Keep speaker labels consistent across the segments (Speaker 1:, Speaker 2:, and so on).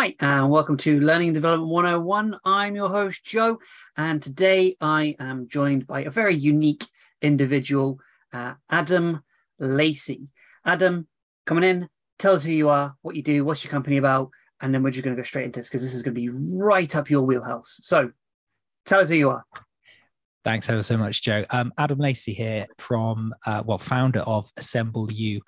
Speaker 1: Hi, and welcome to Learning and Development 101. I'm your host, Joe, and today I am joined by a very unique individual, uh, Adam Lacey. Adam, coming in, tell us who you are, what you do, what's your company about, and then we're just going to go straight into this because this is going to be right up your wheelhouse. So tell us who you are.
Speaker 2: Thanks ever so much, Joe. Um, Adam Lacey here from, uh, well, founder of assembleyou.com.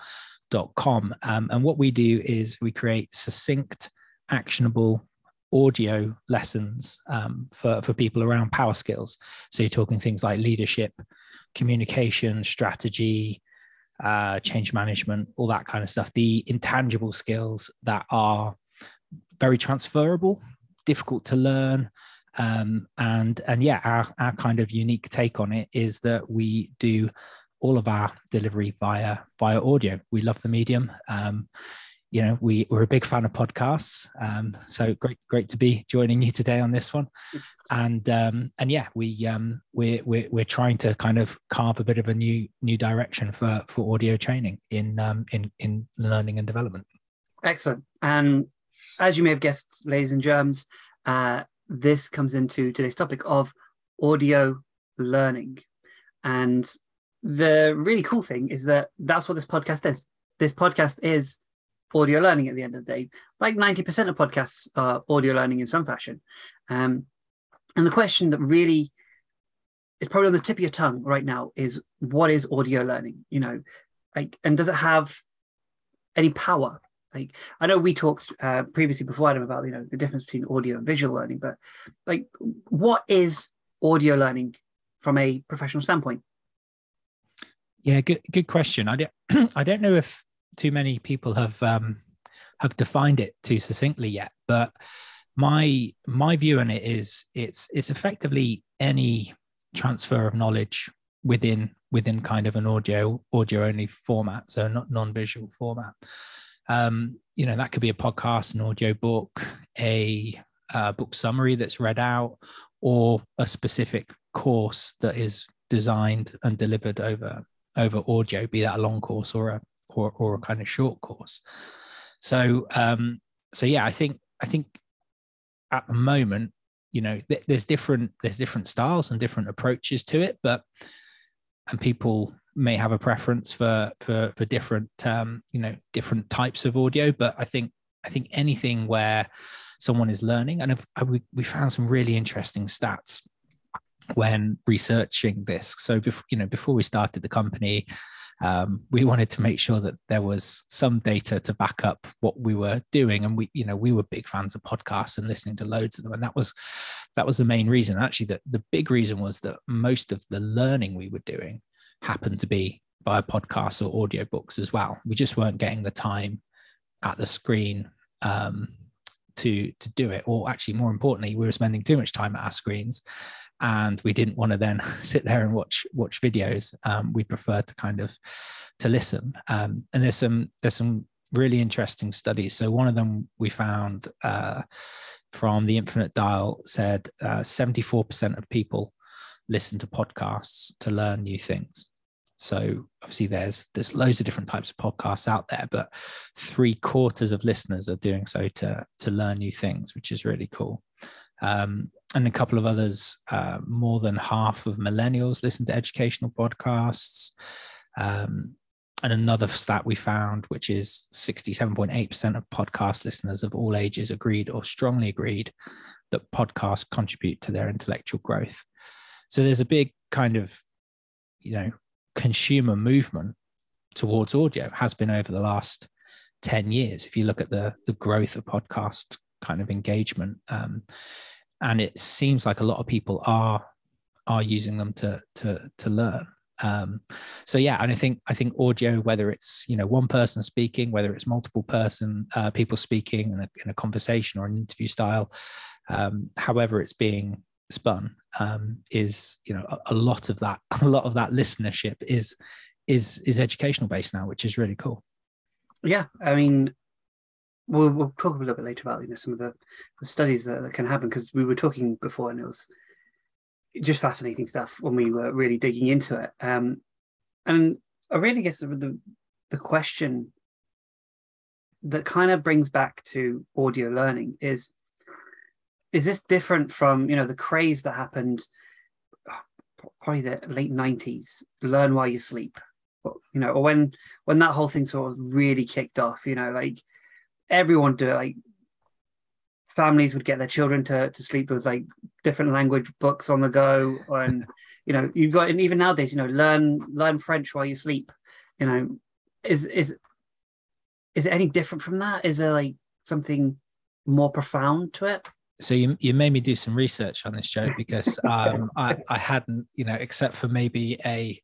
Speaker 2: Um, and what we do is we create succinct, actionable audio lessons um, for, for people around power skills. So you're talking things like leadership, communication, strategy, uh, change management, all that kind of stuff. The intangible skills that are very transferable, difficult to learn. Um, and and yeah, our, our kind of unique take on it is that we do all of our delivery via via audio. We love the medium. Um, you know, we, we're a big fan of podcasts. Um, so great, great to be joining you today on this one. And um, and yeah, we um, we're, we're we're trying to kind of carve a bit of a new new direction for for audio training in um, in in learning and development.
Speaker 1: Excellent. And as you may have guessed, ladies and germs, uh, this comes into today's topic of audio learning. And the really cool thing is that that's what this podcast is. This podcast is audio learning at the end of the day. Like 90% of podcasts are audio learning in some fashion. Um, and the question that really is probably on the tip of your tongue right now is what is audio learning? You know, like, and does it have any power? Like, I know we talked uh, previously before Adam about, you know, the difference between audio and visual learning, but like, what is audio learning from a professional standpoint?
Speaker 2: Yeah, good good question. I don't I don't know if too many people have um, have defined it too succinctly yet. But my my view on it is it's it's effectively any transfer of knowledge within within kind of an audio audio only format, so not non-visual format. Um, you know that could be a podcast, an audio book, a uh, book summary that's read out, or a specific course that is designed and delivered over over audio, be that a long course or a or, or a kind of short course. So um, so yeah, I think I think at the moment, you know, th- there's different there's different styles and different approaches to it, but and people may have a preference for for for different um, you know different types of audio, but I think I think anything where someone is learning, and I've, we we found some really interesting stats when researching this. So before you know before we started the company, um, we wanted to make sure that there was some data to back up what we were doing. And we you know we were big fans of podcasts and listening to loads of them. And that was that was the main reason. Actually that the big reason was that most of the learning we were doing happened to be via podcasts or audiobooks as well. We just weren't getting the time at the screen um, to to do it. Or actually more importantly we were spending too much time at our screens and we didn't want to then sit there and watch watch videos. Um, we preferred to kind of to listen. Um, and there's some there's some really interesting studies. So one of them we found uh, from the Infinite Dial said uh, 74% of people listen to podcasts to learn new things. So obviously there's there's loads of different types of podcasts out there, but three quarters of listeners are doing so to to learn new things, which is really cool. Um, and a couple of others, uh, more than half of millennials listen to educational podcasts. Um, and another stat we found, which is 67.8% of podcast listeners of all ages agreed or strongly agreed that podcasts contribute to their intellectual growth. So there's a big kind of, you know, consumer movement towards audio has been over the last 10 years. If you look at the, the growth of podcast kind of engagement, um, and it seems like a lot of people are are using them to to to learn. Um, so yeah and i think i think audio whether it's you know one person speaking whether it's multiple person uh, people speaking in a, in a, conversation or an interview style um, however it's being spun um, is you know a, a, lot of that a lot of that listenership is is is educational based now which is really cool.
Speaker 1: Yeah i mean we'll, we'll talk a little bit later about you know some of the, the studies that, that can happen because we were talking before and it was just fascinating stuff when we were really digging into it. Um, and I really guess the the question that kind of brings back to audio learning is is this different from you know the craze that happened probably the late 90s learn while you sleep you know or when when that whole thing sort of really kicked off you know like everyone do it like families would get their children to, to sleep with like different language books on the go and you know you've got and even nowadays you know learn learn french while you sleep you know. Is is is it any different from that? Is there like something more profound to it?
Speaker 2: So you, you made me do some research on this show because um, I, I hadn't you know except for maybe a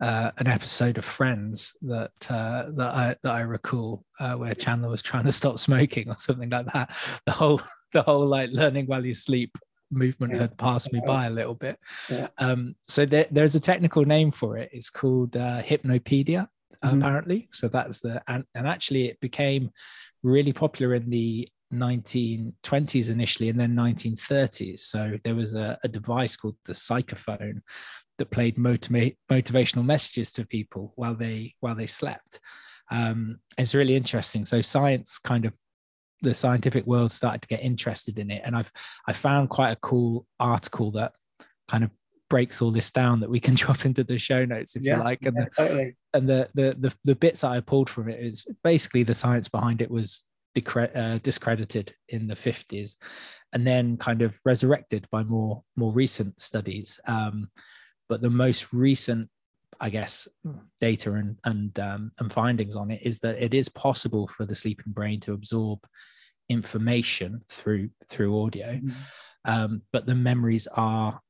Speaker 2: uh, an episode of Friends that uh, that I that I recall uh, where Chandler was trying to stop smoking or something like that. The whole the whole like learning while you sleep movement had passed me by a little bit. Yeah. Um, so there, there's a technical name for it. It's called uh, Hypnopedia, mm-hmm. apparently. So that's the and, and actually it became really popular in the 1920s initially and then 1930s. So there was a, a device called the psychophone that played motiva- motivational messages to people while they while they slept. Um, it's really interesting. So science kind of the scientific world started to get interested in it, and I've I found quite a cool article that kind of breaks all this down that we can drop into the show notes if yeah, you like. And yeah, the, totally. and the, the the the bits that I pulled from it is basically the science behind it was uh, discredited in the 50s and then kind of resurrected by more more recent studies um, but the most recent i guess data and and um, and findings on it is that it is possible for the sleeping brain to absorb information through through audio mm-hmm. um, but the memories are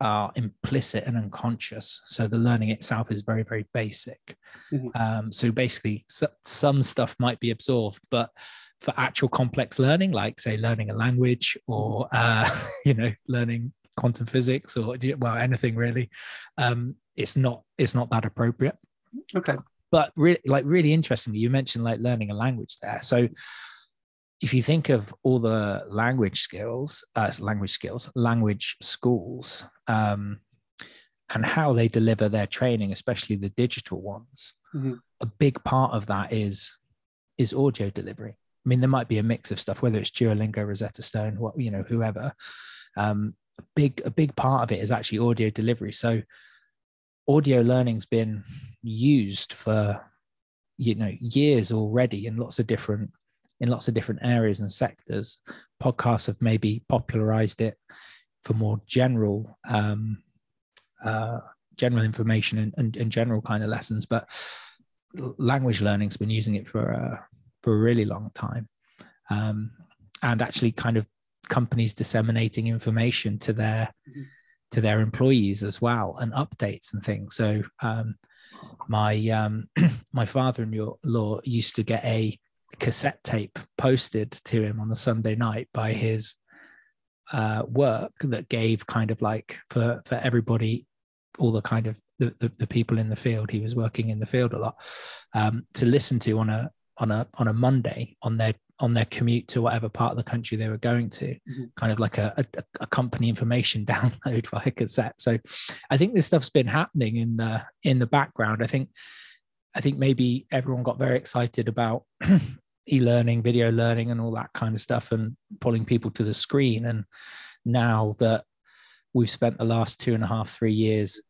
Speaker 2: are implicit and unconscious so the learning itself is very very basic mm-hmm. um, so basically so, some stuff might be absorbed but for actual complex learning like say learning a language or uh, you know learning quantum physics or well anything really um, it's not it's not that appropriate
Speaker 1: okay
Speaker 2: but really like really interestingly you mentioned like learning a language there so if you think of all the language skills, uh, language skills, language schools, um, and how they deliver their training, especially the digital ones, mm-hmm. a big part of that is is audio delivery. I mean, there might be a mix of stuff, whether it's Duolingo, Rosetta Stone, what you know, whoever. Um, big a big part of it is actually audio delivery. So, audio learning's been used for you know years already in lots of different in lots of different areas and sectors. Podcasts have maybe popularized it for more general um, uh, general information and, and, and, general kind of lessons, but language learning's been using it for a, for a really long time, um, and actually kind of companies disseminating information to their mm-hmm. to their employees as well and updates and things. So um, my um, my father-in-law used to get a cassette tape posted to him on a Sunday night by his uh, work that gave kind of like for for everybody all the kind of the, the, the, people in the field he was working in the field a lot um, to listen to on a on a on a monday on their on their commute to whatever part of the country they were going to mm-hmm. kind of like a, a, a, company information download via cassette so i think this stuff's been happening in the in the background i think i think maybe everyone got very excited about e-learning video learning and all that kind of stuff and pulling people to the screen and now that we've spent the last two and a half three years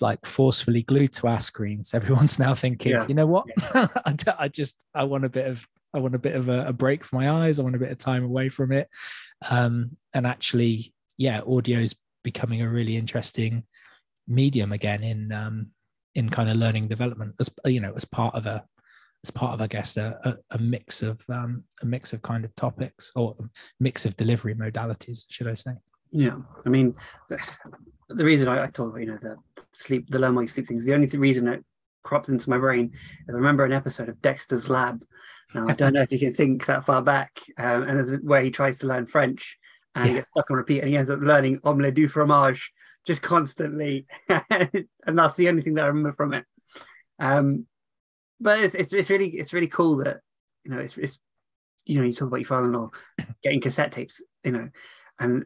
Speaker 2: like forcefully glued to our screens everyone's now thinking yeah. you know what yeah. I, just i want a bit of i want a bit of a, a, break for my eyes. I want a bit of time away from it. Um, and actually yeah audio is becoming a really interesting medium again in um, in kind of learning development as you know as part of a as part of, I guess, a, a, a mix of um, a mix of kind of topics or mix of delivery modalities, should I say?
Speaker 1: Yeah, I mean, the, the reason I, I talk about you know the sleep, the learn while you sleep things, the only th- reason it cropped into my brain is I remember an episode of Dexter's Lab. Now I don't know if you can think that far back, um, and there's where he tries to learn French and yeah. he gets stuck on repeat, and he ends up learning omelette du fromage just constantly, and that's the only thing that I remember from it. Um, but it's, it's, it's really it's really cool that you know it's, it's you know you talk about your father-in-law getting cassette tapes you know and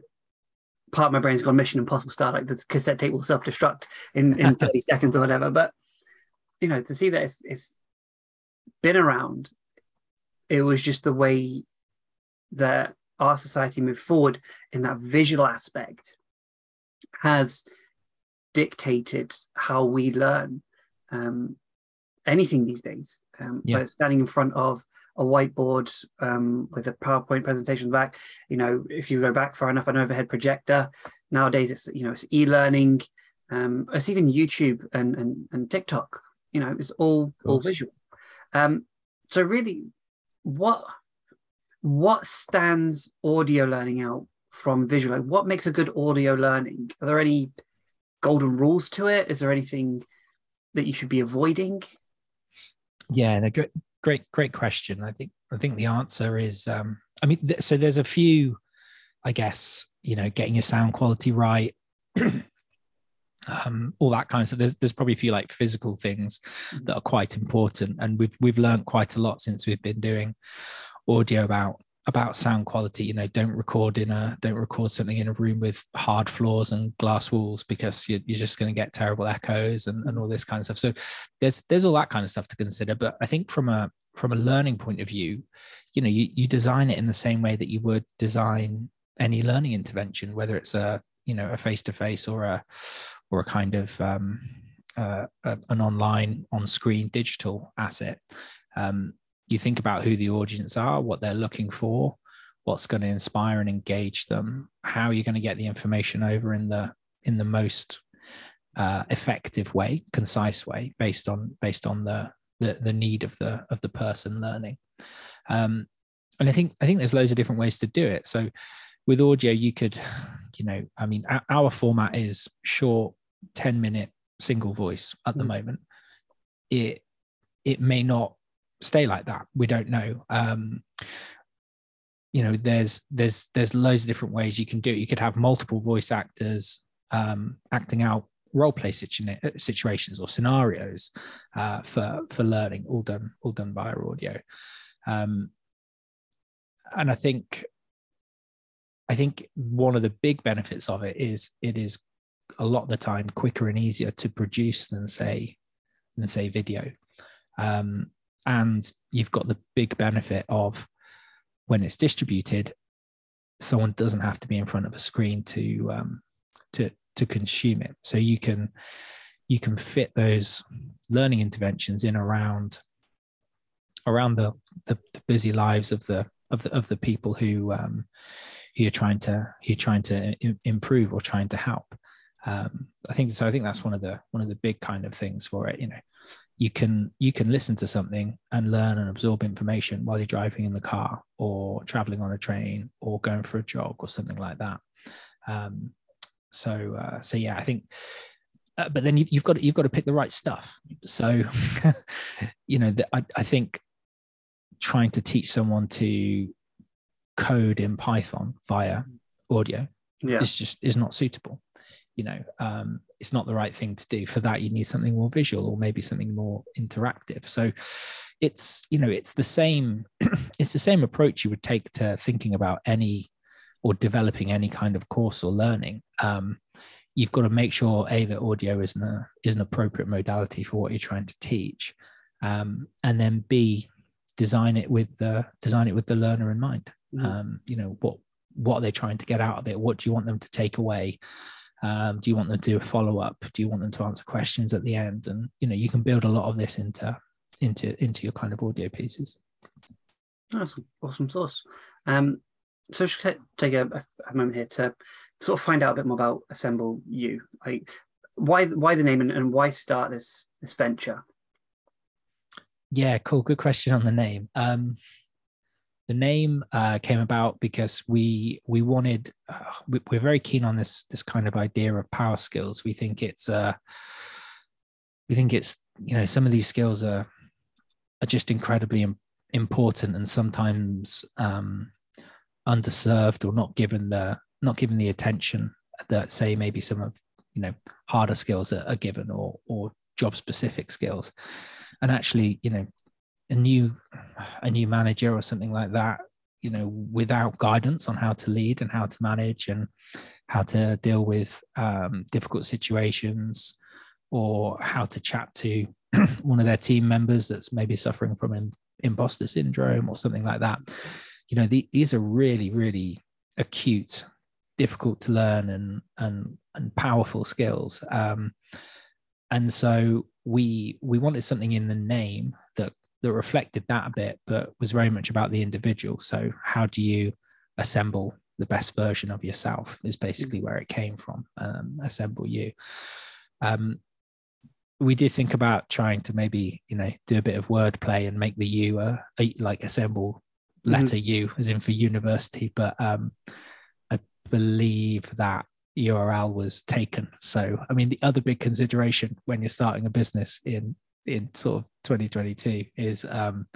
Speaker 1: part of my brain's gone mission impossible style like the cassette tape will self-destruct in in 30 seconds or whatever but you know to see that it's, it's been around it was just the way that our society moved forward in that visual aspect has dictated how we learn um, anything these days. Um, yeah. But standing in front of a whiteboard um, with a PowerPoint presentation back, you know, if you go back far enough, an overhead projector. Nowadays, it's you know, it's e-learning. Um, it's even YouTube and, and and TikTok. You know, it's all all visual. Um, so really, what what stands audio learning out from visual? Like what makes a good audio learning? Are there any golden rules to it? Is there anything that you should be avoiding?
Speaker 2: Yeah, and a great, great, great question. I think I think the answer is, um, I mean, th- so there's a few, I guess, you know, getting your sound quality right. um, all that kind of stuff. There's, there's probably a few like physical things that are quite important, and we've we've learned quite a lot since we've been doing audio about about sound quality. You know don't record in a don't record something in a room with hard floors and glass walls because you're, you're just going to get terrible echoes and, and all this kind of stuff. So there's there's all that kind of stuff to consider. But i think from a from a learning point of view you know you, you design it in the same way that you would design any learning intervention whether it's a you know a face-to-face or a or a kind of um, uh, an online on-screen digital asset um, you think about who the audience are, what they're looking for, what's going to inspire and engage them, how you're going to get the information over in the in the most uh, effective way, concise way, based on based on the, the the need of the of the person learning. Um, and I think I think there's loads of different ways to do it. So with audio, you could, you know, I mean, our format is short, ten minute single voice at the mm. moment. It it may not stay like that. We don't know. Um, you know, there's there's there's loads of different ways you can do it. You could have multiple voice actors um, acting out role play situ- situations or scenarios uh, for for learning, all done all done via audio. Um, and I think I think one of the big benefits of it is it is a lot of the time quicker and easier to produce than say than say video. Um, and you've got the big benefit of when it's distributed someone doesn't have to be in front of a screen to um, to to consume it so you can you can fit those learning interventions in around around the the, the busy lives of the of the of the people who um, who you're trying to who you're trying to improve or trying to help um, I think so. I think that's one of the one of the big kind of things for it. You know, you can you can listen to something and learn and absorb information while you're driving in the car or traveling on a train or going for a jog or something like that um, so uh, so yeah i think uh, but then you, have got to, you've got to pick the right stuff so you know the, I, I think trying to teach someone to code in python via audio yeah. is just is not suitable you know um, it's not the right thing to do. For that you need something more visual or maybe something more interactive. So it's you know it's the same it's the same approach you would take to thinking about any or developing any kind of course or learning. Um, you've got to make sure a that audio is an, is an appropriate modality for what you're trying to teach um, and then b design it with the design it with the learner in mind. Mm-hmm. um, you know what what are they trying to get out of it? What do you want them to take away um, do you want them to do a follow up? Do you want them to answer questions at the end? And you know, you can build a lot of this into into into your kind of audio pieces.
Speaker 1: Awesome, awesome source. Um, so just take a, a, moment here to sort of find out a bit more about Assemble You. Like, why why the name and, and why start this this venture?
Speaker 2: Yeah, cool. Good question on the name. Um, the name uh, came about because we we wanted uh, we, are very keen on this this kind of idea of power skills. We think it's uh, we think it's you know some of these skills are are just incredibly important and sometimes um, underserved or not given the not given the attention that say maybe some of you know harder skills are, are given or or job specific skills and actually you know a new a new manager or something like that you know without guidance on how to lead and how to manage and how to deal with um, difficult situations or how to chat to one of their team members that's maybe suffering from imposter syndrome or something like that. You know, the, these are really, really acute, difficult to learn and and and powerful skills. Um, and so we we wanted something in the name that reflected that a bit, but was very much about the individual. So how do you assemble the best version of yourself is basically where it came from. Um, assemble you. Um, we did think about trying to maybe you know do a bit of wordplay and make the U a, a like assemble letter mm-hmm. U as in for university, but um, I believe that URL was taken. So I mean, the other big consideration when you're starting a business in in sort of 2022 is um,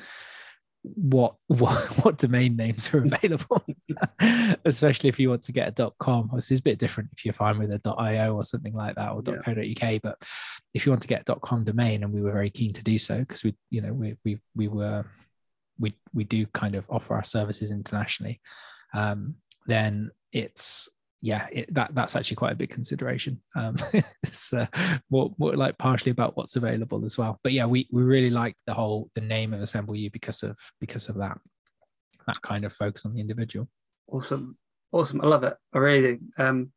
Speaker 2: what what what domain names are available especially if you want to get a com this is a bit different if you're fine with a io or something like that or yeah. .co.uk but if you want to get a com domain and we were very keen to do so because we you know we we we were we we do kind of offer our services internationally um, then it's yeah, it, that that's actually quite a big consideration. Um, it's uh, more, more like partially about what's available as well. But yeah, we we really like the whole the name of Assemble You because of because of that that kind of focus on the individual.
Speaker 1: Awesome, awesome. I love it. I really do. Um,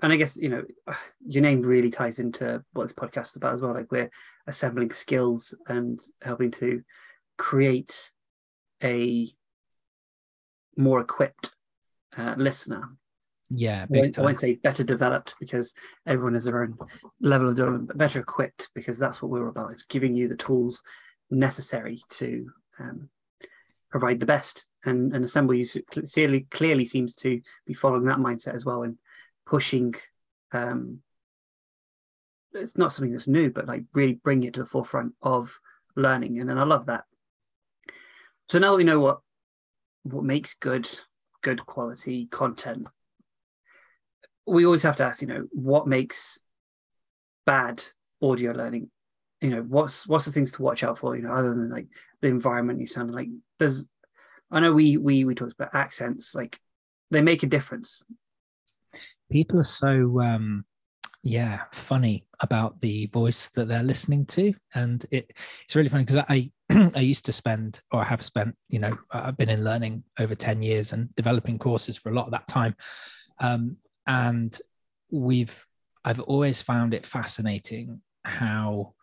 Speaker 1: and I guess you know your name really ties into what this podcast is about as well. Like we're assembling skills and helping to create a more equipped uh, listener
Speaker 2: yeah,
Speaker 1: I won't, I won't, say better developed because everyone has their own level of development, but better equipped because that's what we're about. Is giving you the tools necessary to um, provide the best. And, and Assemble You clearly clearly seems to be following that mindset as well and pushing. Um, it's not something that's new, but like really bring it to the forefront of learning, and, and I love that. So now that we know what what makes good good quality content we always have to ask, you know, what makes bad audio learning? You know, what's what's the things to watch out for? You know, other than like the environment you sound like. There's, I know we we we talked about accents, like they make a difference.
Speaker 2: People are so um yeah funny about the voice that they're listening to and it it's really funny because i i used to spend or have spent you know i've been in learning over 10 years and developing courses for a lot of that time um, and we've I've always found it fascinating how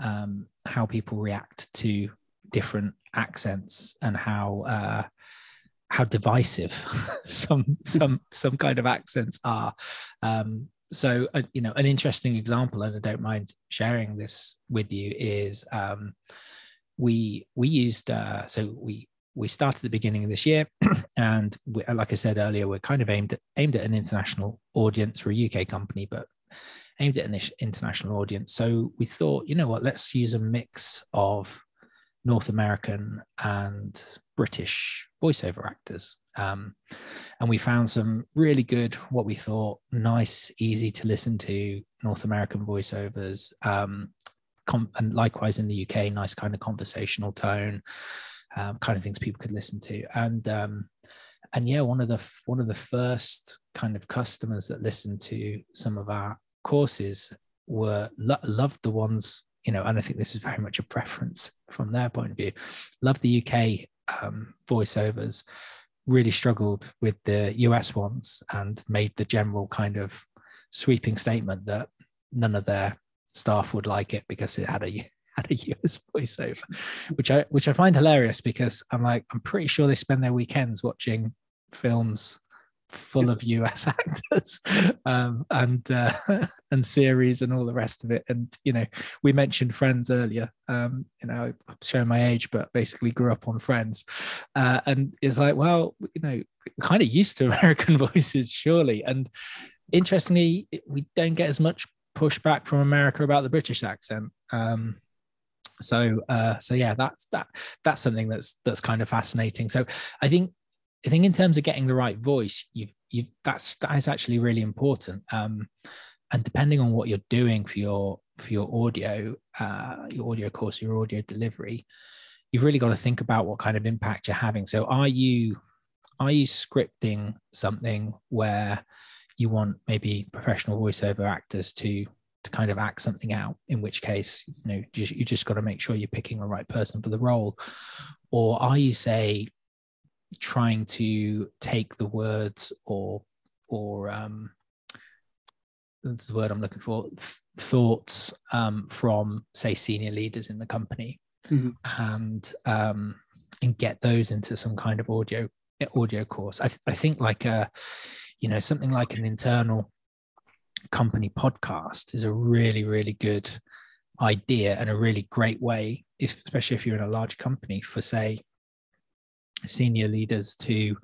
Speaker 2: um, how people react to different accents and how uh, how divisive some some some kind of accents are. Um, so uh, you know, an interesting example, and I don't mind sharing this with you, is um, we we used uh, so we we started at the beginning of this year, and we, like I said earlier, we're kind of aimed at, aimed at an international audience for a UK company, but aimed at an international audience. So we thought, you know what, let's use a mix of North American and British voiceover actors. Um, and we found some really good, what we thought nice, easy to listen to North American voiceovers. Um, com- and likewise in the UK, nice kind of conversational tone um, kind of things people could listen to. And um, and yeah, one of the one of the first kind of customers that listened to some of our courses were lo- loved the ones you know, and I think this is very much a preference from their point of view. Loved the UK um, voiceovers. Really struggled with the US ones and made the general kind of sweeping statement that none of their staff would like it because it had a had a US voiceover, which I which I find hilarious because I'm like I'm pretty sure they spend their weekends watching films full of US actors um, and uh, and series and all the rest of it. And you know, we mentioned Friends earlier. Um, you know, I'm showing my age, but basically grew up on Friends, uh, and it's like, well, you know, kind of used to American voices, surely. And interestingly, we don't get as much pushback from America about the British accent. Um, so uh, so yeah that's that that's something that's that's kind of fascinating. So i think i think in terms of getting the right voice you've you've that's that is actually really important. Um and depending on what you're doing for your for your audio uh your audio course your audio delivery you've really got to think about what kind of impact you're having. So are you are you scripting something where you want maybe professional voiceover actors to to kind of act something out in which case you know you, you just got to make sure you're picking the right person for the role. Or are you say trying to take the words or or um that's the word i'm looking for? Th- thoughts um from say senior leaders in the company.
Speaker 1: Mhm.
Speaker 2: and um and get those into some kind of audio audio course. I, th- I think like a you know something like an internal company podcast is a really really good idea and a really great way if, especially if you're in a large company for say senior leaders to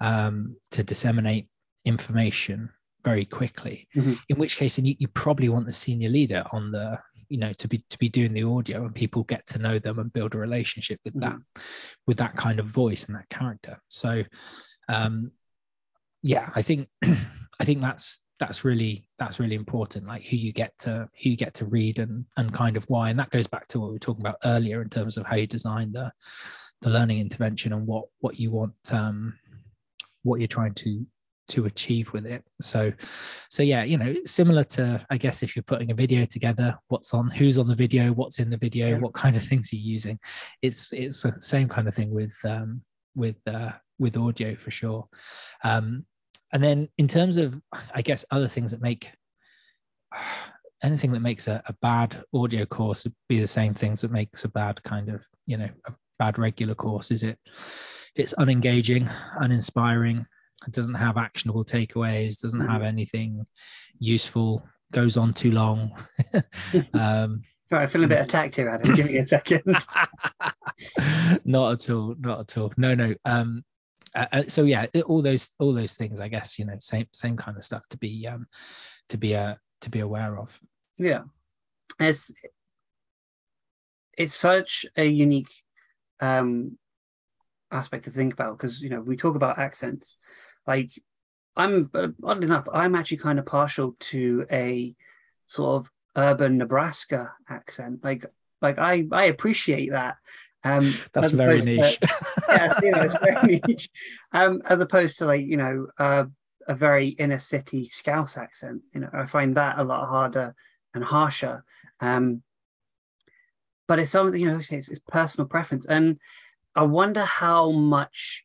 Speaker 2: um, to disseminate information very quickly.
Speaker 1: Mhm.
Speaker 2: in which case and you, you probably want the senior leader on the you know to be to be doing the audio and people get to know them and build a relationship with that with that kind of voice and that character. So um yeah i think i think that's that's really that's really important like who you get to who you get to read and and kind of why. And that goes back to what we were talking about earlier in terms of how you design the the learning intervention and what what you want um what you're trying to to achieve with it. So so yeah you know similar to i guess if you're putting a video together what's on who's on the video what's in the video what kind of things you're using it's it's the same kind of thing with um with uh with audio for sure. Um and then in terms of i guess other things that make anything that makes a, a bad audio course would be the same things that makes a bad kind of you know a bad regular course is it it's unengaging uninspiring it doesn't have actionable takeaways doesn't have anything useful goes on too long um
Speaker 1: Right, I feel a bit attacked here, Adam. Give me a second.
Speaker 2: not at all not at all no no um uh, uh, so yeah it- all those all those things i guess you know same same kind of stuff to be um to be uh to be aware of.
Speaker 1: Yeah, it's it's such a unique um aspect to think about because you know we talk about accents. Like i'm oddly enough i'm actually kind of partial to a sort of urban nebraska accent. Like like i i appreciate that um
Speaker 2: that's very
Speaker 1: opposed to-
Speaker 2: niche
Speaker 1: yeah, you know, it's very niche. Um, as opposed to like, you know, uh, a very inner city Scouse accent. You know, I find that a lot harder and harsher. Um, but it's something, you know, it's, it's personal preference. And I wonder how much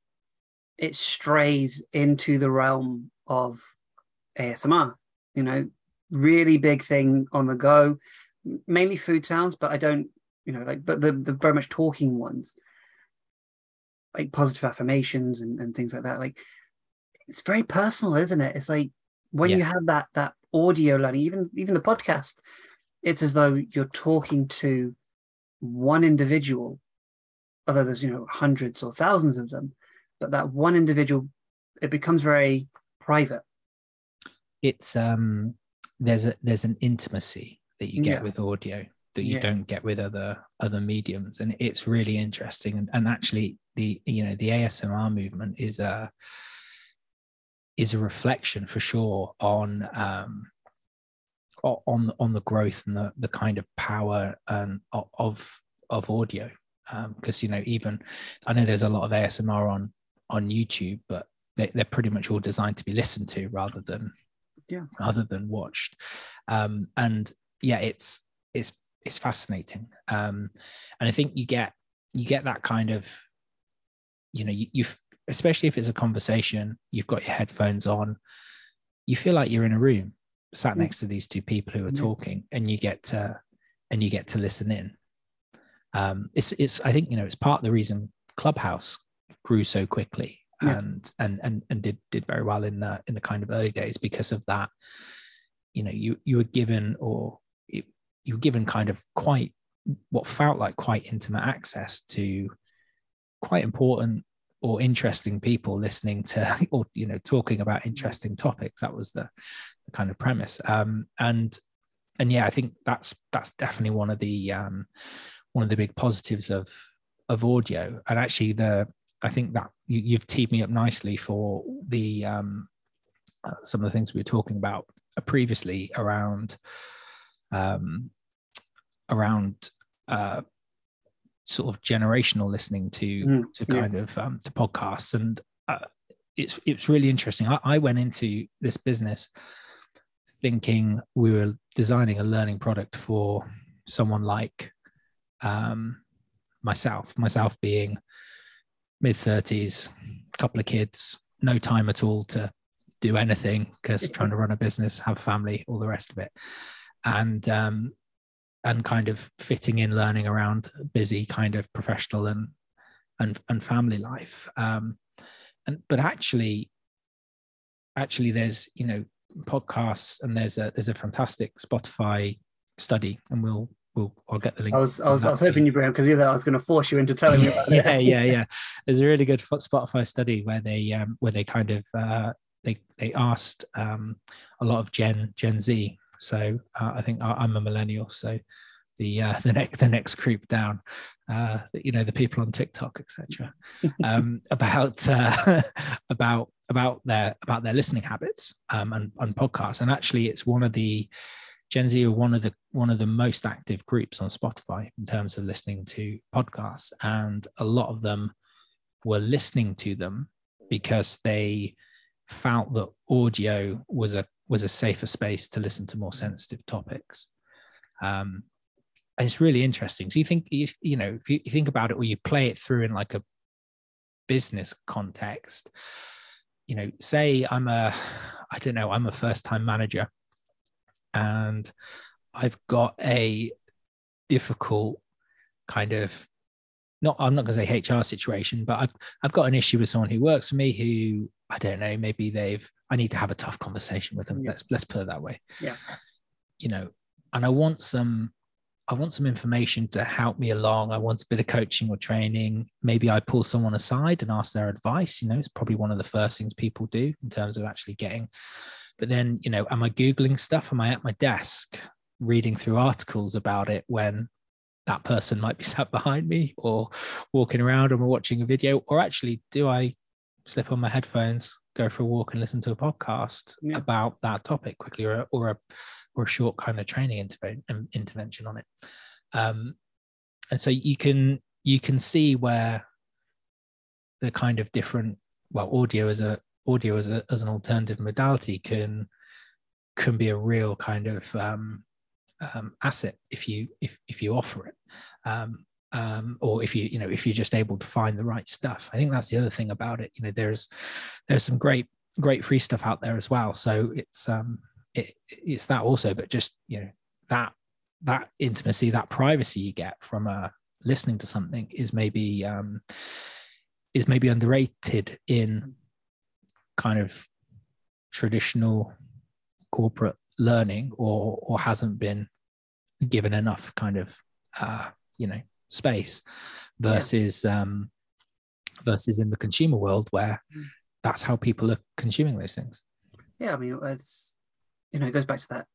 Speaker 1: it strays into the realm of ASMR, you know, really big thing on the go, mainly food sounds, but I don't, you know, like, but the, the very much talking ones like positive affirmations and, and things like that like it's very personal isn't it it's like when
Speaker 2: Yeah.
Speaker 1: you have that that audio learning even even the podcast it's as though you're talking to one individual although there's you know hundreds or thousands of them but that one individual it becomes very private
Speaker 2: it's um there's a there's an intimacy that you get
Speaker 1: Yeah.
Speaker 2: with audio that you
Speaker 1: Yeah.
Speaker 2: don't get with other other mediums and it's really interesting and, and actually the you know the asmr movement is a is a reflection for sure on um on on the growth and the, the kind of power um, of of audio because you know even i know there's a lot of asmr on on youtube but they, they're pretty much all designed to be listened to rather than
Speaker 1: Yeah.
Speaker 2: rather than watched um and yeah it's it's it's fascinating. Um and i think you get you get that kind of you know you, you've especially if it's a conversation you've got your headphones on you feel like you're in a room sat next to these two people who are talking and you get to and you get to listen in. Um it's it's i think you know it's part of the reason clubhouse grew so quickly
Speaker 1: Yeah.
Speaker 2: and and and and did did very well in the in the kind of early days because of that. You know you you were given or you were given kind of quite what felt like quite intimate access to quite important or interesting people listening to or you know talking about interesting topics. That was the, the kind of premise. Um and and yeah i think that's that's definitely one of the um one of the big positives of of audio. And actually the i think that you, you've teed me up nicely for the um uh, some of the things we were talking about previously around um around uh sort of generational listening to
Speaker 1: Mm,
Speaker 2: to
Speaker 1: yeah.
Speaker 2: kind of um, to podcasts and uh, it's it's really interesting I, I went into this business thinking we were designing a learning product for someone like um, myself, myself being mid 30s, a couple of kids, no time at all to do anything because trying to run a business, have family, all the rest of it. And um, and kind of fitting in learning around busy kind of professional and and and family life. Um, and but actually, actually, there's you know podcasts and there's a there's a fantastic Spotify study, and we'll we'll I'll get the link.
Speaker 1: I was I was, I was hoping you bring because either I was going to force you into telling me about
Speaker 2: it. yeah, yeah, yeah. There's a really good Spotify study where they um, where they kind of uh, they they asked um, a lot of Gen Gen Z. So uh, I think I'm a millennial, so the uh, the next the next group down, uh, you know, the people on TikTok, etc. Um, about uh, about about their about their listening habits um, and, and podcasts. And actually, it's one of the Gen Z are one of the one of the most active groups on Spotify in terms of listening to podcasts, and a lot of them were listening to them because they felt that audio was a was a safer space to listen to more sensitive topics. Um, and it's really interesting. So you think you, know if you think about it, or you play it through in like a business context, you know, say I'm a I don't know I'm a first time manager and I've got a difficult kind of not I'm not going to say HR situation, but I've I've got an issue with someone who works for me who I don't know, maybe they've I need to have a tough conversation with them. Yeah. Let's let's put it that way.
Speaker 1: Yeah.
Speaker 2: You know, and I want some I want some information to help me along. I want a bit of coaching or training. Maybe I pull someone aside and ask their advice. You know, it's probably one of the first things people do in terms of actually getting but then, you know, am I Googling stuff? Am I at my desk reading through articles about it when that person might be sat behind me or walking around and we're watching a video? Or actually, do I slip on my headphones, go for a walk and listen to a podcast yeah. about that topic quickly or, or a or a short kind of training interve- intervention on it? Um, and so you can you can see where the kind of different well audio is a audio as, a, as an alternative modality can can be a real kind of um, um, asset if you if if you offer it um, um, or if you you know if you're just able to find the right stuff. I think that's the other thing about it. You know there's there's some great great free stuff out there as well. So it's um it, it's that also but just you know that that intimacy that privacy you get from uh listening to something is maybe um is maybe underrated in kind of traditional corporate learning or or hasn't been given enough kind of uh, you know space versus yeah. um, versus in the consumer world where mm. that's how people are consuming those things.
Speaker 1: Yeah, I mean, it's you know, it goes back to that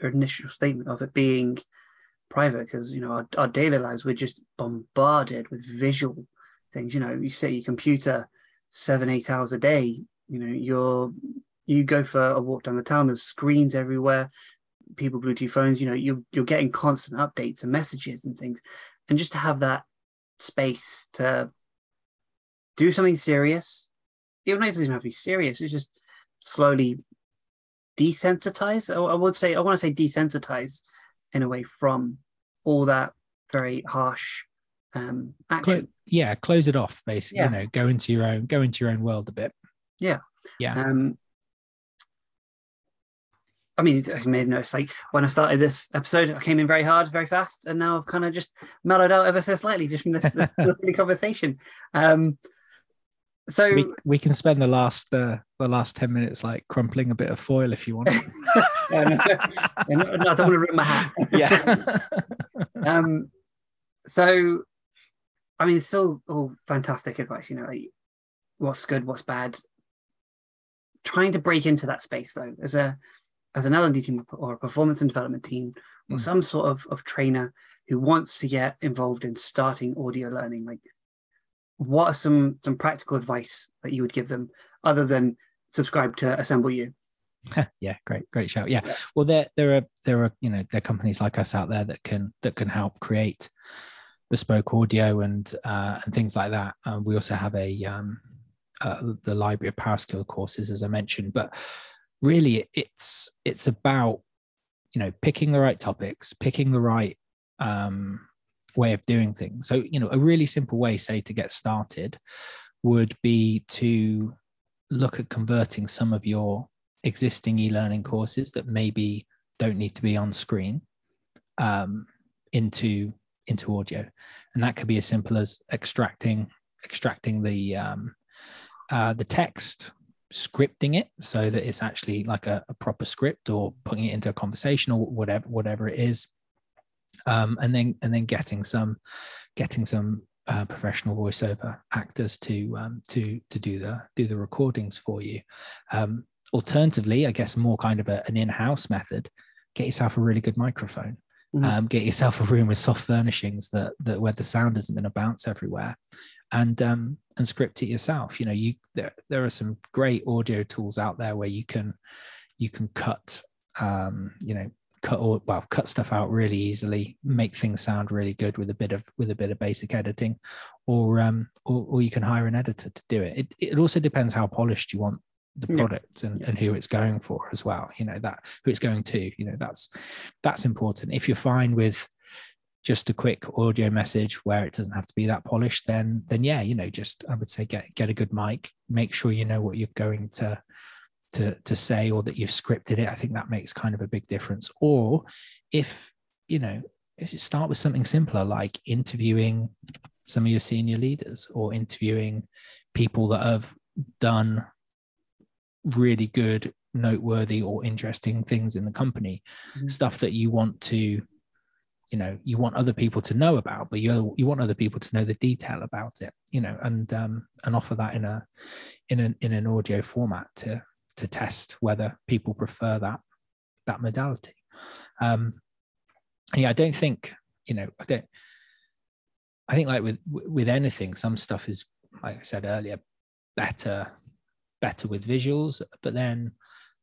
Speaker 1: initial statement of it being private because you know our, our daily lives we're just bombarded with visual things. You know, you set your computer seven, eight hours a day you know, you're you go for a walk down the town. There's screens everywhere. People Bluetooth phones. You know, you're you're getting constant updates and messages and things, and just to have that space to do something serious, even though it doesn't have to be serious, it's just slowly desensitize. I would say I want to say desensitize in a way from all that very harsh um action.
Speaker 2: yeah, close it off basically. Yeah. You know, go into your own go into your own world a bit.
Speaker 1: Yeah.
Speaker 2: Yeah.
Speaker 1: Um, I mean, I made notes like when I started this episode, I came in very hard, very fast, and now I've kind of just mellowed out ever so slightly just from this lovely conversation. Um, so
Speaker 2: we, we can spend the last uh, the last ten minutes like crumpling a bit of foil if you want.
Speaker 1: no, no, no, I don't want to rip my hat.
Speaker 2: yeah.
Speaker 1: um. So, I mean, it's still all fantastic advice. You know, like, what's good, what's bad, trying to break into that space though as a as an L&D team or a performance and development team or mm. some sort of, of trainer who wants to get involved in starting audio learning like what are some some practical advice that you would give them other than subscribe to assemble you
Speaker 2: yeah great great shout yeah. yeah. well there there are there are you know there are companies like us out there that can that can help create bespoke audio and uh, and things like that uh, we also have a um, uh, the library of power skill courses, as I mentioned. But really it's it's about you know picking the right topics picking the right um, way of doing things. So you know a really simple way say to get started would be to look at converting some of your existing e-learning courses that maybe don't need to be on screen um, into into audio. And that could be as simple as extracting extracting the um, uh, the text scripting it so that it's actually like a, a, proper script or putting it into a conversation or whatever whatever it is. Um, and then and then getting some getting some uh, professional voiceover actors to um, to to do the do the recordings for you. Um, alternatively i guess more kind of a, an in-house method get yourself a really good microphone. Mm-hmm. um, get yourself a room with soft furnishings that that where the sound isn't going to bounce everywhere and um, and script it yourself. You know, you there there are some great audio tools out there where you can you can cut um, you know cut or well cut stuff out really easily make things sound really good with a bit of with a bit of basic editing or um or, or you can hire an editor to do it. it it also depends how polished you want the product yeah. and, and who it's going for as well you know that who it's going to you know that's that's important if you're fine with just a quick audio message where it doesn't have to be that polished, then then yeah, you know, just I would say get get a good mic, make sure you know what you're going to to to say or that you've scripted it. I think that makes kind of a big difference. Or if you know, start with something simpler like interviewing some of your senior leaders or interviewing people that have done really good noteworthy or interesting things in the company mm-hmm. stuff that you want to you know you want other people to know about but you you want other people to know the detail about it you know and um and offer that in a in an in an audio format to to test whether people prefer that that modality. Um yeah i don't think you know i don't i think like with with anything some stuff is like i said earlier better better with visuals but then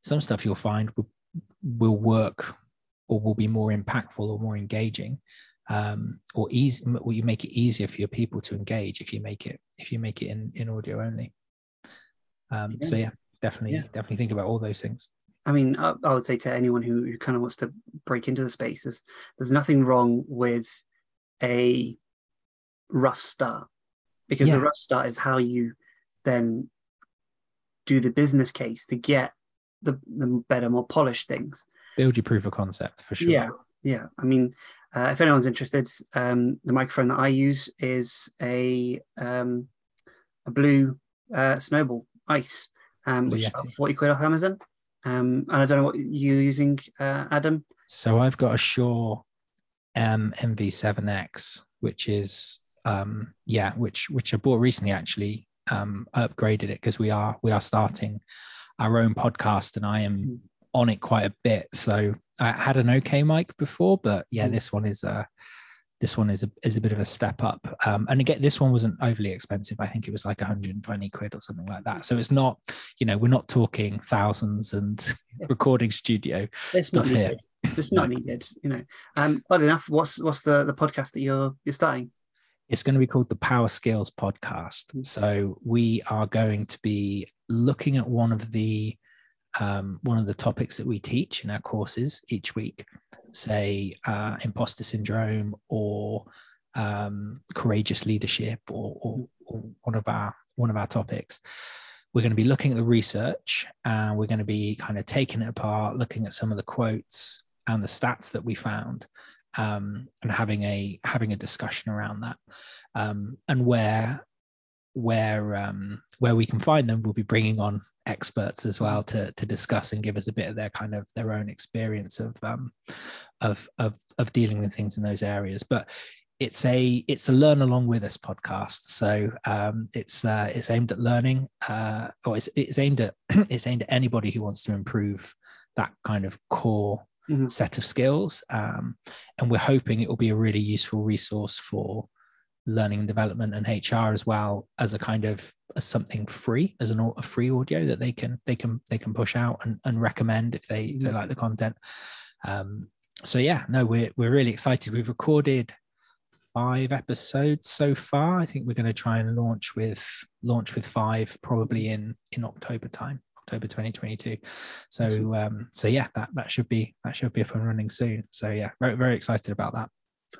Speaker 2: some stuff you'll find will, will work or will be more impactful or more engaging um, or easy or you make it easier for your people to engage if you make it if you make it in in audio only um, yeah. so yeah definitely yeah. definitely think about all those things
Speaker 1: I mean, I, I would say to anyone who, who, kind of wants to break into the spaces, there's nothing wrong with a rough start because yeah. the rough start is how you then do the business case to get the, the better, more polished things
Speaker 2: build your proof of concept for sure.
Speaker 1: Yeah, yeah. I mean, uh, if anyone's interested, um, the microphone that I use is a um, a blue uh, snowball ice, um, which is forty quid off Amazon. Um, and I don't know what you're using, uh, Adam.
Speaker 2: So I've got a Shure um, MV7X, which is um, yeah, which which I bought recently actually. Um, I upgraded it because we are we are starting our own podcast, and I am hmm on it quite a bit. So I had an okay mic before, but yeah, mm. this one is a this one is a is a bit of a step up. Um, and again, this one wasn't overly expensive. I think it was like 120 quid or something like that. So it's not, you know, we're not talking thousands and recording studio
Speaker 1: it's stuff here. It's not needed, you know. Um, odd enough, what's what's the the podcast that you're you're starting?
Speaker 2: It's going to be called the Power Skills Podcast. Mm. So we are going to be looking at one of the um, one of the topics that we teach in our courses each week, say uh, imposter syndrome or um, courageous leadership or, or, or, one of our one of our topics. We're going to be looking at the research and we're going to be kind of taking it apart, looking at some of the quotes and the stats that we found, um, and having a having a discussion around that, um, and where where um, where we can find them, we'll be bringing on experts as well to to discuss and give us a bit of their kind of their own experience of um, of of of dealing with things in those areas. But it's a it's a learn along with us podcast, so um, it's uh, it's aimed at learning, uh, or it's it's aimed at it's aimed at anybody who wants to improve that kind of core mm-hmm. set of skills, um, and we're hoping it will be a really useful resource for learning and development and HR as well as a kind of as something free as an a free audio that they can they can they can push out and, and recommend if they if they like the content. Um, so yeah, no, we're we're really excited. We've recorded five episodes so far. I think we're going to try and launch with launch with five probably in in October time. October 2022. So um, so yeah, that that should be that should be up and running soon. So yeah, very very excited about that.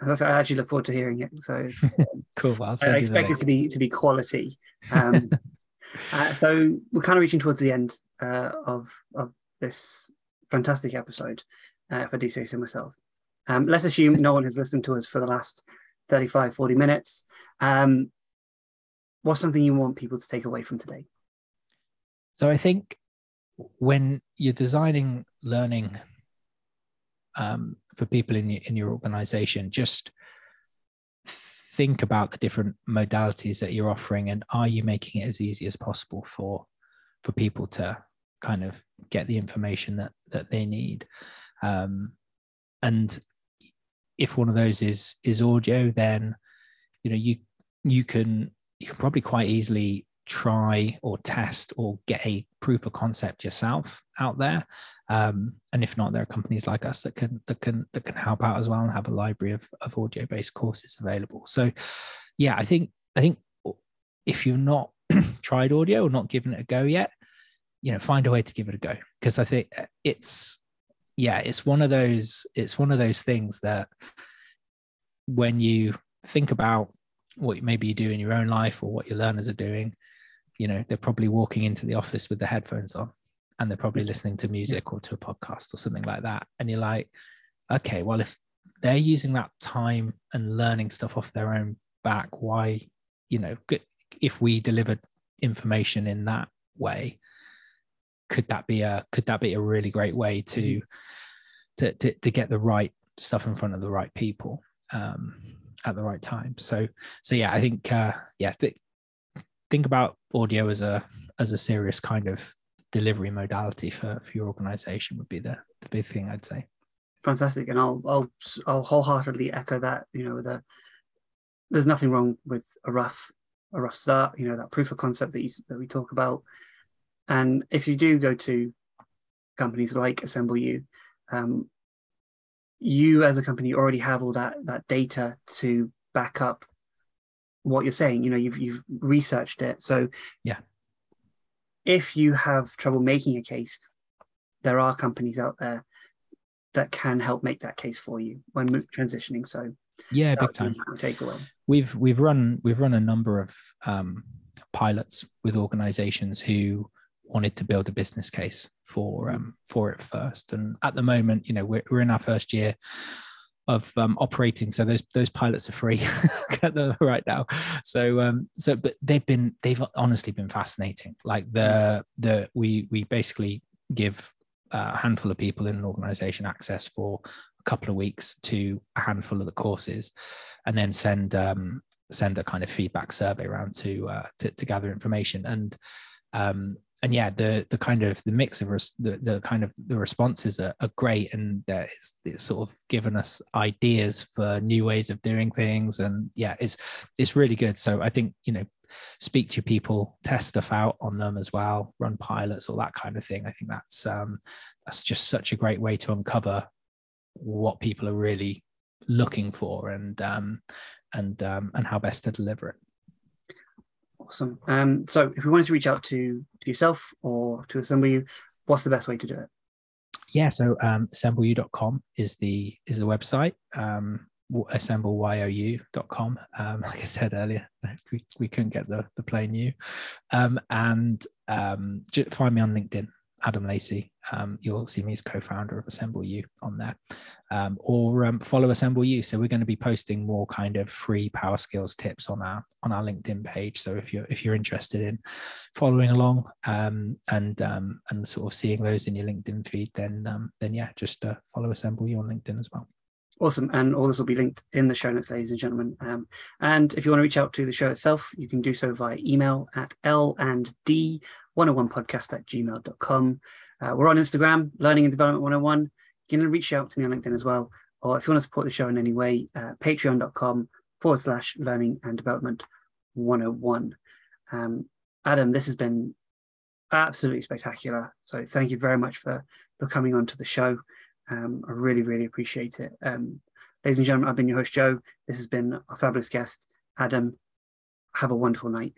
Speaker 1: I actually look forward to hearing it. So it's,
Speaker 2: cool. Well,
Speaker 1: I expect it to be to be quality. Um, uh, so we're kind of reaching towards the end uh, of of this fantastic episode, uh, if I do say so myself. Um, let's assume no one has listened to us for the last 35, 40 minutes. Um, what's something you want people to take away from today?
Speaker 2: So I think when you're designing learning um, for people in your, in your organization, just think about the different modalities that you're offering and are you making it as easy as possible for for people to kind of get the information that that they need? Um, and if one of those is is audio, then you know you you can you can probably quite easily try or test or get a proof of concept yourself out there. Um, and if not there are companies like us that can that can that can help out as well and have a library of, of audio based courses available. So yeah i think i think if you've not tried audio or not given it a go yet you know find a way to give it a go. Because i think it's yeah, it's one of those it's one of those things that when you think about what maybe you do in your own life or what your learners are doing, you know, they're probably walking into the office with the headphones on and they're probably listening to music or to a podcast or something like that. And you're like, okay, well, if they're using that time and learning stuff off their own back, why, you know, if we delivered information in that way, could that be a could that be a really great way to mm-hmm. to, to, to get the right stuff in front of the right people um, at the right time so so yeah i think uh, yeah th- think about audio as a as a serious kind of delivery modality for for your organization would be the the big thing i'd say.
Speaker 1: Fantastic. And i'll i'll i'll wholeheartedly echo that you know the there's nothing wrong with a rough a rough start you know that proof of concept that you that we talk about. And if you do go to companies like Assemble U, um, you as a company already have all that that data to back up what you're saying. You know, you've you've researched it. So
Speaker 2: yeah,
Speaker 1: if you have trouble making a case, there are companies out there that can help make that case for you when transitioning. So
Speaker 2: yeah, big time
Speaker 1: takeaway.
Speaker 2: We've we've run we've run a number of um, pilots with organizations who wanted to build a business case for um, for it first. And at the moment, you know, we're, we're in our first year of um, operating, so those those pilots are free right now. So um, so but they've been they've honestly been fascinating. Like the the we we basically give a handful of people in an organization access for a couple of weeks to a handful of the courses, and then send um, send a kind of feedback survey around to uh, to, to gather information and um, and yeah, the the kind of the mix of res- the, the kind of the responses are, are great, and it's, it's sort of given us ideas for new ways of doing things, and yeah, it's it's really good. So I think you know, speak to people, test stuff out on them as well, run pilots, all that kind of thing. I think that's um, that's just such a great way to uncover what people are really looking for and um, and um, and how best to deliver it.
Speaker 1: Awesome. Um, so if we wanted to reach out to, to yourself or to Assemble U, what's the best way to do it?
Speaker 2: Yeah, so um, assembleu.com is the is the website. Um, assembleyou.com. Um, like I said earlier, we, we couldn't get the, the plain U. Um, and um, find me on LinkedIn. Adam Lacey. Um, you'll see me as co-founder of Assemble U on there, um, or um, follow Assemble U. So we're going to be posting more kind of free power skills tips on our on our LinkedIn page. So if you're if you're interested in following along um, and um, and sort of seeing those in your LinkedIn feed, then um, then yeah, just uh, follow Assemble U on LinkedIn as well.
Speaker 1: Awesome. And all this will be linked in the show notes, ladies and gentlemen. Um, and if you want to reach out to the show itself, you can do so via email at L and D 101podcast at gmail.com. Uh, we're on Instagram, Learning and Development 101. You can reach out to me on LinkedIn as well. Or if you want to support the show in any way, uh, patreon.com forward slash learning and development 101. Um, Adam, this has been absolutely spectacular. So thank you very much for, for coming on to the show. Um, I really, really appreciate it. Um, ladies and gentlemen, I've been your host, Joe. This has been our fabulous guest, Adam. Have a wonderful night.